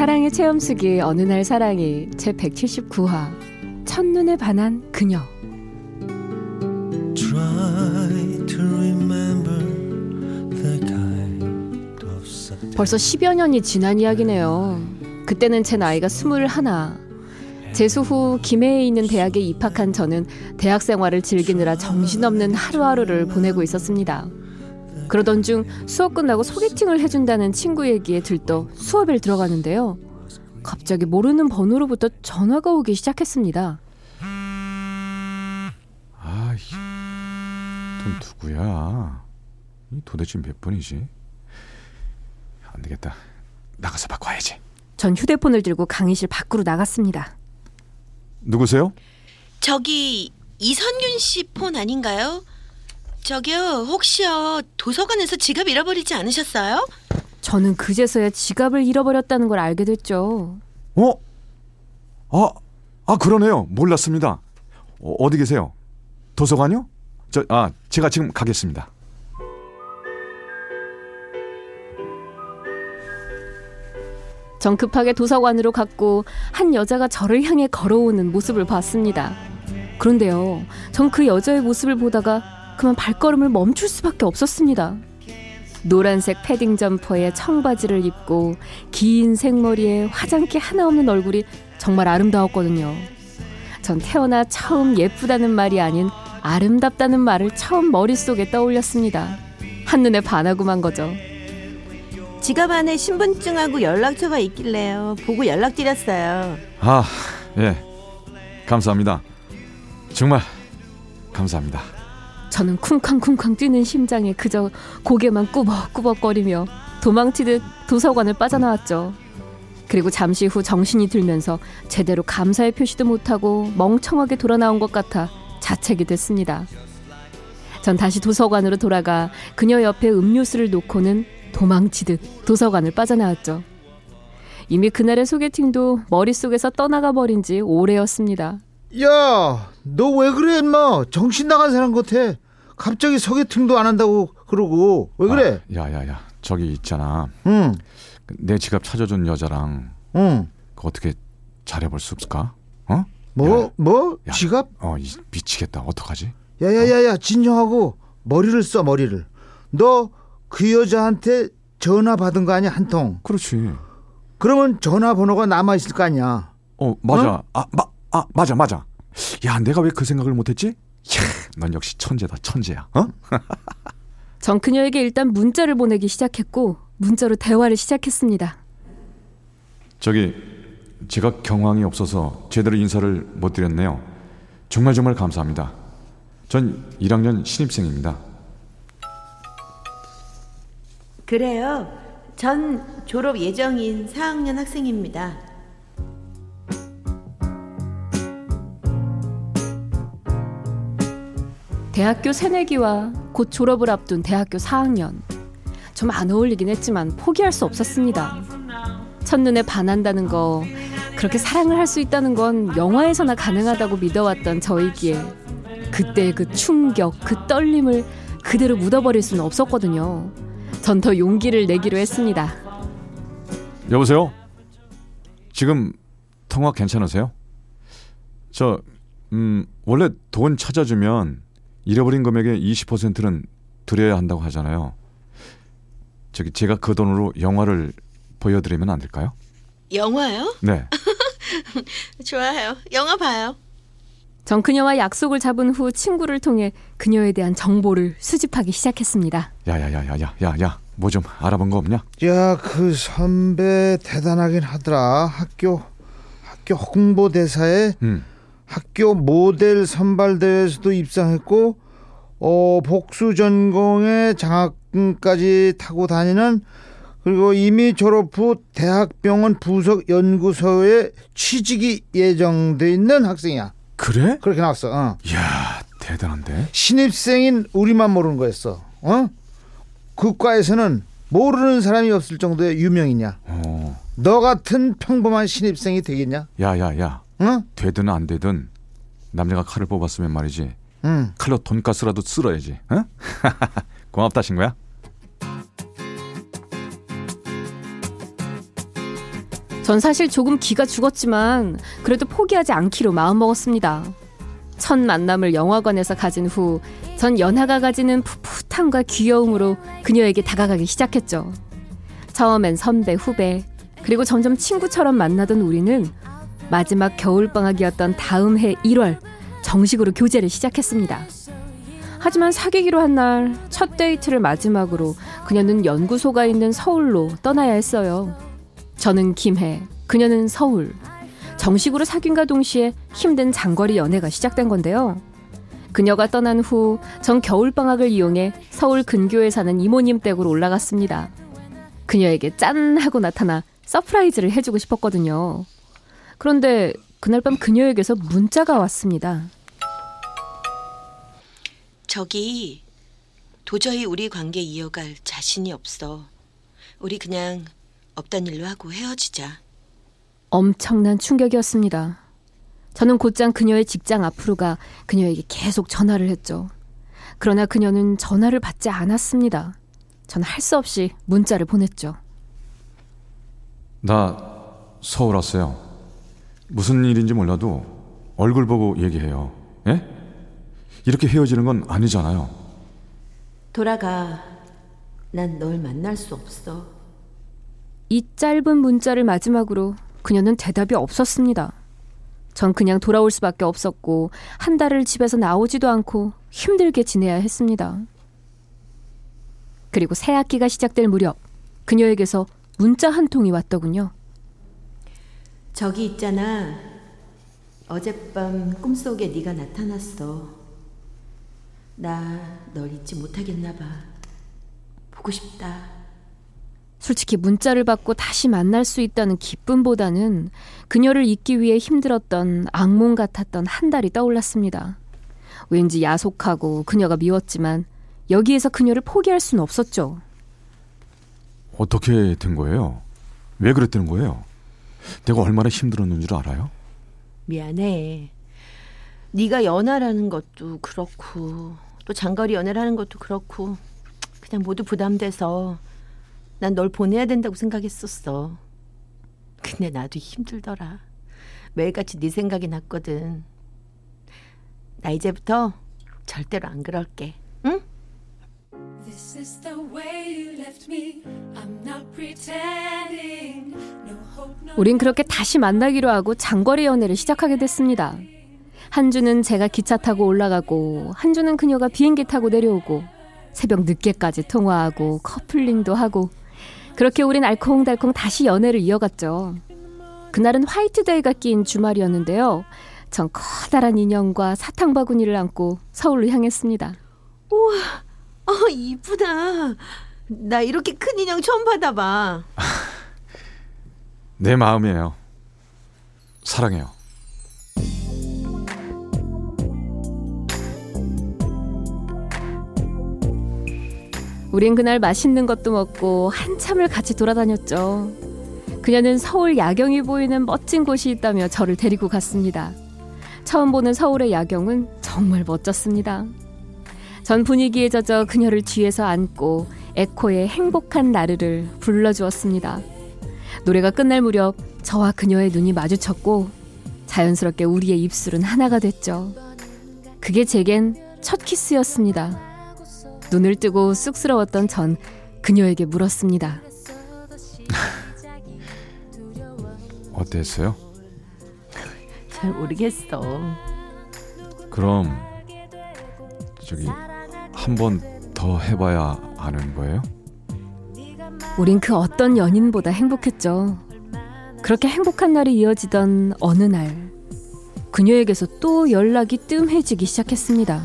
사랑의 체험수기 어느 날 사랑이 제 179화 첫눈에 반한 그녀. 벌써 10여 년이 지난 이야기네요. 그때는 제 나이가 스물하나. 재수 후 김해에 있는 대학에 입학한 저는 대학 생활을 즐기느라 정신없는 하루하루를 보내고 있었습니다 그러던 중 수업 끝나고 소개팅을 해준다는 친구 얘기에 들떠 수업에 들어가는데요 갑자기 모르는 번호로부터 전화가 오기 시작했습니다 아이 돈 누구야? 이 도대체 몇 번이지? 안 되겠다. 나가서 바꿔야지. 전 휴대폰을 들고 강의실 밖으로 나갔습니다. 누구세요? 저기 이선균 씨 폰 아닌가요? 저기요 혹시요 도서관에서 지갑 잃어버리지 않으셨어요? 저는 그제서야 지갑을 잃어버렸다는 걸 알게 됐죠. 어? 아, 아 그러네요. 몰랐습니다. 어, 어디 계세요? 도서관요? 저, 아, 제가 지금 가겠습니다. 전 급하게 도서관으로 갔고 한 여자가 저를 향해 걸어오는 모습을 봤습니다. 그런데요, 전 그 여자의 모습을 보다가 그만 발걸음을 멈출 수밖에 없었습니다. 노란색 패딩 점퍼에 청바지를 입고 긴 생머리에 화장기 하나 없는 얼굴이 정말 아름다웠거든요. 전 태어나 처음 예쁘다는 말이 아닌 아름답다는 말을 처음 머릿속에 떠올렸습니다. 한눈에 반하고만 거죠. 지갑 안에 신분증하고 연락처가 있길래요. 보고 연락드렸어요. 아, 예. 감사합니다. 정말 감사합니다. 저는 쿵쾅쿵쾅 뛰는 심장에 그저 고개만 꾸벅꾸벅거리며 도망치듯 도서관을 빠져나왔죠. 그리고 잠시 후 정신이 들면서 제대로 감사의 표시도 못하고 멍청하게 돌아 나온 것 같아 자책이 됐습니다. 전 다시 도서관으로 돌아가 그녀 옆에 음료수를 놓고는 도망치듯 도서관을 빠져나왔죠. 이미 그날의 소개팅도 머릿속에서 떠나가 버린 지 오래였습니다. 야, 너 왜 그래, 임마? 정신 나간 사람 같아. 갑자기 소개팅도 안 한다고 그러고 왜 그래? 아, 야, 야, 야. 저기 있잖아. 응, 내 지갑 찾아준 여자랑 응. 그 어떻게 잘해볼 수 없을까? 어? 뭐, 야. 뭐? 야. 지갑? 어, 이, 미치겠다. 어떡하지? 야 야 야 야, 진정하고 머리를 써 머리를. 너 그 여자한테 전화 받은 거 아니야 한 통? 그렇지. 그러면 전화번호가 남아 있을 거 아니야. 어, 맞아. 아, 마, 아, 맞아, 맞아. 야, 내가 왜 그 생각을 못했지? 야, 넌 역시 천재다, 천재야. 어? 전 그녀에게 일단 문자를 보내기 시작했고 문자로 대화를 시작했습니다. 저기 제가 경황이 없어서 제대로 인사를 못 드렸네요. 정말 정말 감사합니다. 전 1학년 신입생입니다. 그래요. 전 졸업 예정인 4학년 학생입니다. 대학교 새내기와 곧 졸업을 앞둔 대학교 4학년. 좀 안 어울리긴 했지만 포기할 수 없었습니다. 첫눈에 반한다는 거, 그렇게 사랑을 할 수 있다는 건 영화에서나 가능하다고 믿어왔던 저이기에 그때의 그 충격, 그 떨림을 그대로 묻어버릴 수는 없었거든요. 전 더 용기를 내기로 했습니다. 여보세요? 지금 통화 괜찮으세요? 저, 음, 원래 돈 찾아주면 잃어버린 금액의 20%는 드려야 한다고 하잖아요. 저기 제가 그 돈으로 영화를 보여드리면 안 될까요? 영화요? 네. 좋아요. 영화 봐요. 전 그녀와 약속을 잡은 후 친구를 통해 그녀에 대한 정보를 수집하기 시작했습니다. 야야야야야야야 뭐 좀 알아본 거 없냐? 야, 그 선배 대단하긴 하더라. 학교 학교 홍보대사에 음. 학교 모델 선발 대회에서도 입상했고 어 복수 전공에 장학금까지 타고 다니는 그리고 이미 졸업 후 대학병원 부속 연구소에 취직이 예정돼 있는 학생이야. 그래? 그렇게 나왔어. 어. 이야, 대단한데? 신입생인 우리만 모르는 거였어. 어? 그 과에서는 모르는 사람이 없을 정도의 유명이냐. 어, 너 같은 평범한 신입생이 되겠냐? 야, 야, 야. 응? 되든 안 되든 남자가 칼을 뽑았으면 말이지. 응. 칼로 돈가스라도 쓸어야지. 어? 고맙다, 친구야. 전 사실 조금 기가 죽었지만 그래도 포기하지 않기로 마음먹었습니다. 첫 만남을 영화관에서 가진 후 전 연하가 가지는 풋풋함과 귀여움으로 그녀에게 다가가기 시작했죠. 처음엔 선배, 후배, 그리고 점점 친구처럼 만나던 우리는 마지막 겨울방학이었던 다음 해 1월 정식으로 교제를 시작했습니다. 하지만 사귀기로 한 날 첫 데이트를 마지막으로 그녀는 연구소가 있는 서울로 떠나야 했어요. 저는 김해, 그녀는 서울. 정식으로 사귄과 동시에 힘든 장거리 연애가 시작된 건데요. 그녀가 떠난 후 전 겨울방학을 이용해 서울 근교에 사는 이모님 댁으로 올라갔습니다. 그녀에게 짠! 하고 나타나 surprise를 해주고 싶었거든요. 그런데 그날 밤 그녀에게서 문자가 왔습니다. 저기 도저히 우리 관계 이어갈 자신이 없어. 우리 그냥 없던 일로 하고 헤어지자. 엄청난 충격이었습니다. 저는 곧장 그녀의 직장 앞으로 가 그녀에게 계속 전화를 했죠. 그러나 그녀는 전화를 받지 않았습니다. 저는 할수 없이 문자를 보냈죠. 나 서울 왔어요. 무슨 일인지 몰라도 얼굴 보고 얘기해요. 예? 이렇게 헤어지는 건 아니잖아요. 돌아가. 난 널 만날 수 없어. 이 짧은 문자를 마지막으로 그녀는 대답이 없었습니다. 전 그냥 돌아올 수밖에 없었고 한 달을 집에서 나오지도 않고 힘들게 지내야 했습니다. 그리고 새 학기가 시작될 무렵 그녀에게서 문자 한 통이 왔더군요. 저기 있잖아. 어젯밤 꿈속에 네가 나타났어. 나 널 잊지 못하겠나 봐. 보고 싶다. 솔직히 문자를 받고 다시 만날 수 있다는 기쁨보다는 그녀를 잊기 위해 힘들었던 악몽 같았던 한 달이 떠올랐습니다. 왠지 야속하고 그녀가 미웠지만 여기에서 그녀를 포기할 수는 없었죠. 어떻게 된 거예요? 왜 그랬다는 거예요? 내가 얼마나 힘들었는 줄 알아요? 미안해. 네가 연하라는 것도 그렇고 또 장거리 연애를 하는 것도 그렇고 그냥 모두 부담돼서 난 널 보내야 된다고 생각했었어. 근데 나도 힘들더라. 매일같이 네 생각이 났거든. 나 이제부터 절대로 안 그럴게. 응? This is the way you left me. I'm not pretending. No hope, no 우린 그렇게 다시 만나기로 하고 장거리 연애를 시작하게 됐습니다. 한 주는 제가 기차 타고 올라가고 한 주는 그녀가 비행기 타고 내려오고 새벽 늦게까지 통화하고 커플링도 하고 그렇게 우린 알콩달콩 다시 연애를 이어갔죠. 그날은 화이트데이가 끼인 주말이었는데요. 전 커다란 인형과 사탕 바구니를 안고 서울로 향했습니다. 어, 이쁘다. 나 이렇게 큰 인형 처음 받아봐. 내 마음이에요. 사랑해요. 우린 그날 맛있는 것도 먹고 한참을 같이 돌아다녔죠. 그녀는 서울 야경이 보이는 멋진 곳이 있다며 저를 데리고 갔습니다. 처음 보는 서울의 야경은 정말 멋졌습니다. 전 분위기에 젖어 그녀를 뒤에서 안고 에코의 행복한 나르를 불러주었습니다. 노래가 끝날 무렵 저와 그녀의 눈이 마주쳤고 자연스럽게 우리의 입술은 하나가 됐죠. 그게 제겐 첫 키스였습니다. 눈을 뜨고 쑥스러웠던 전 그녀에게 물었습니다. 어땠어요? 잘 모르겠어. 그럼 저기 한 번 더 해봐야 아는 거예요? 우린 그 어떤 연인보다 행복했죠. 그렇게 행복한 날이 이어지던 어느 날, 그녀에게서 또 연락이 뜸해지기 시작했습니다.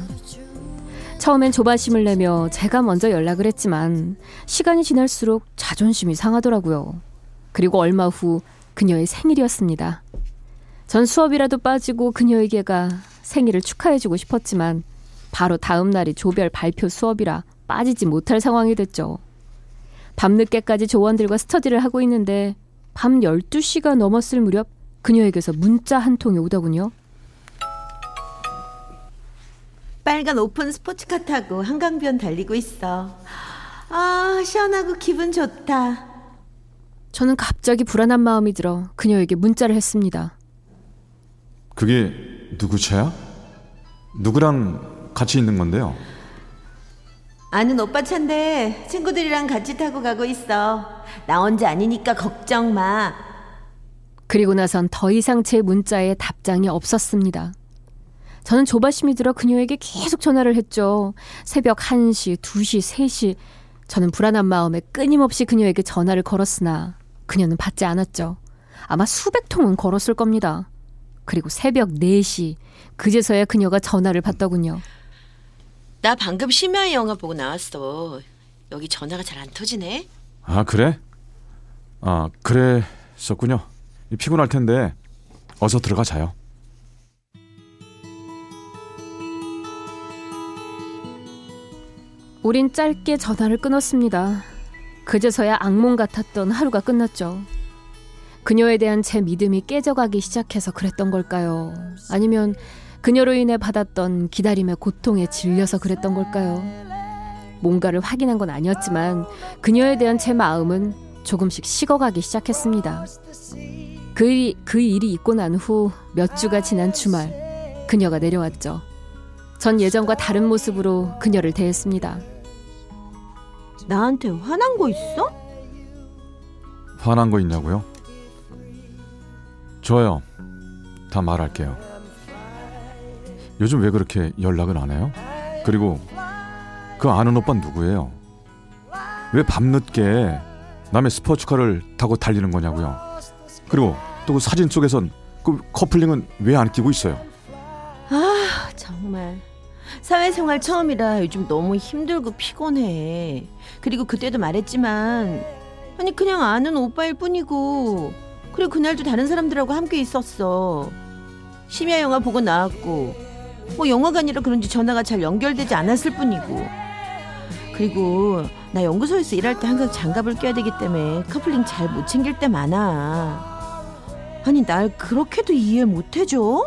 처음엔 조바심을 내며 제가 먼저 연락을 했지만 시간이 지날수록 자존심이 상하더라고요. 그리고 얼마 후 그녀의 생일이었습니다. 전 수업이라도 빠지고 그녀에게가 생일을 축하해주고 싶었지만 바로 다음 날이 조별 발표 수업이라 빠지지 못할 상황이 됐죠. 밤늦게까지 조원들과 스터디를 하고 있는데 밤 12시가 넘었을 무렵 그녀에게서 문자 한 통이 오더군요. 빨간 오픈 스포츠카 타고 한강변 달리고 있어. 아, 시원하고 기분 좋다. 저는 갑자기 불안한 마음이 들어 그녀에게 문자를 했습니다. 그게 누구 차야? 누구랑 같이 있는 건데요? 아는 오빠 차인데 친구들이랑 같이 타고 가고 있어. 나 혼자 아니니까 걱정 마. 그리고 나선 더 이상 제 문자에 답장이 없었습니다. 저는 조바심이 들어 그녀에게 계속 전화를 했죠. 새벽 1시, 2시, 3시. 저는 불안한 마음에 끊임없이 그녀에게 전화를 걸었으나 그녀는 받지 않았죠. 아마 수백 통은 걸었을 겁니다. 그리고 새벽 4시. 그제서야 그녀가 전화를 받더군요. 나 방금 심야 영화 보고 나왔어. 여기 전화가 잘 안 터지네. 아 그래? 아 그랬었군요. 피곤할 텐데 어서 들어가 자요. 우린 짧게 전화를 끊었습니다. 그제서야 악몽 같았던 하루가 끝났죠. 그녀에 대한 제 믿음이 깨져가기 시작해서 그랬던 걸까요? 아니면 그녀로 인해 받았던 기다림의 고통에 질려서 그랬던 걸까요? 뭔가를 확인한 건 아니었지만 그녀에 대한 제 마음은 조금씩 식어가기 시작했습니다. 그, 일이, 그 일이 있고 난 후 몇 주가 지난 주말 그녀가 내려왔죠. 전 예전과 다른 모습으로 그녀를 대했습니다. 나한테 화난 거 있어? 화난 거 있냐고요? 좋아요. 다 말할게요. 요즘 왜 그렇게 연락을 안 해요? 그리고 그 아는 오빠 누구예요? 왜 밤늦게 남의 스포츠카를 타고 달리는 거냐고요? 그리고 또 그 사진 속에선 그 커플링은 왜 안 끼고 있어요? 아, 정말. 사회생활 처음이라 요즘 너무 힘들고 피곤해. 그리고 그때도 말했지만, 아니, 그냥 아는 오빠일 뿐이고, 그리고 그날도 다른 사람들하고 함께 있었어. 심야 영화 보고 나왔고, 뭐 영화관이라 그런지 전화가 잘 연결되지 않았을 뿐이고. 그리고 나 연구소에서 일할 때 항상 장갑을 껴야 되기 때문에 커플링 잘 못 챙길 때 많아. 아니, 날 그렇게도 이해 못 해줘?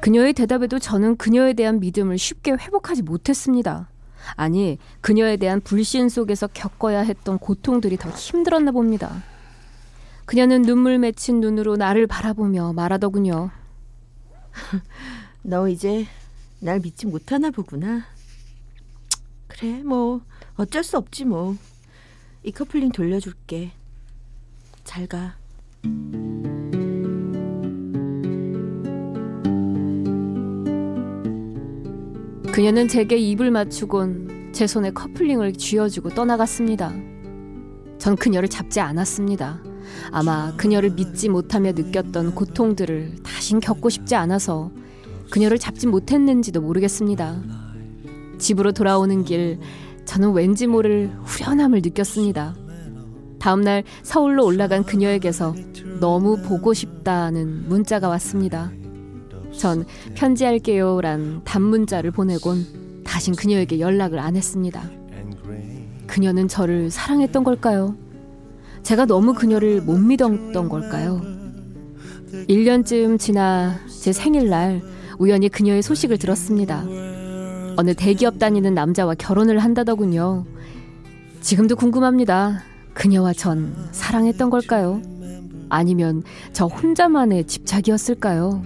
그녀의 대답에도 저는 그녀에 대한 믿음을 쉽게 회복하지 못했습니다. 아니, 그녀에 대한 불신 속에서 겪어야 했던 고통들이 더 힘들었나 봅니다. 그녀는 눈물 맺힌 눈으로 나를 바라보며 말하더군요. 너 이제 날 믿지 못하나 보구나. 그래, 뭐 어쩔 수 없지 뭐. 이 커플링 돌려줄게. 잘 가. 그녀는 제게 입을 맞추곤 제 손에 커플링을 쥐어주고 떠나갔습니다. 전 그녀를 잡지 않았습니다. 아마 그녀를 믿지 못하며 느꼈던 고통들을 다신 겪고 싶지 않아서 그녀를 잡지 못했는지도 모르겠습니다. 집으로 돌아오는 길 저는 왠지 모를 후련함을 느꼈습니다. 다음날 서울로 올라간 그녀에게서 너무 보고 싶다는 문자가 왔습니다. 전 편지할게요란 단문자를 보내곤 다신 그녀에게 연락을 안 했습니다. 그녀는 저를 사랑했던 걸까요? 제가 너무 그녀를 못 믿었던 걸까요? 1년쯤 지나 제 생일날 우연히 그녀의 소식을 들었습니다. 어느 대기업 다니는 남자와 결혼을 한다더군요. 지금도 궁금합니다. 그녀와 전 사랑했던 걸까요? 아니면 저 혼자만의 집착이었을까요?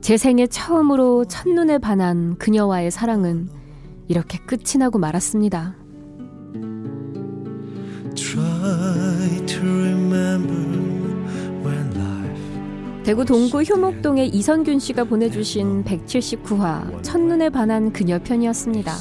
제 생애 처음으로 첫눈에 반한 그녀와의 사랑은 이렇게 끝이 나고 말았습니다. 대구 동구 효목동의 이선균 씨가 보내주신 179화 첫눈에 반한 그녀 편이었습니다.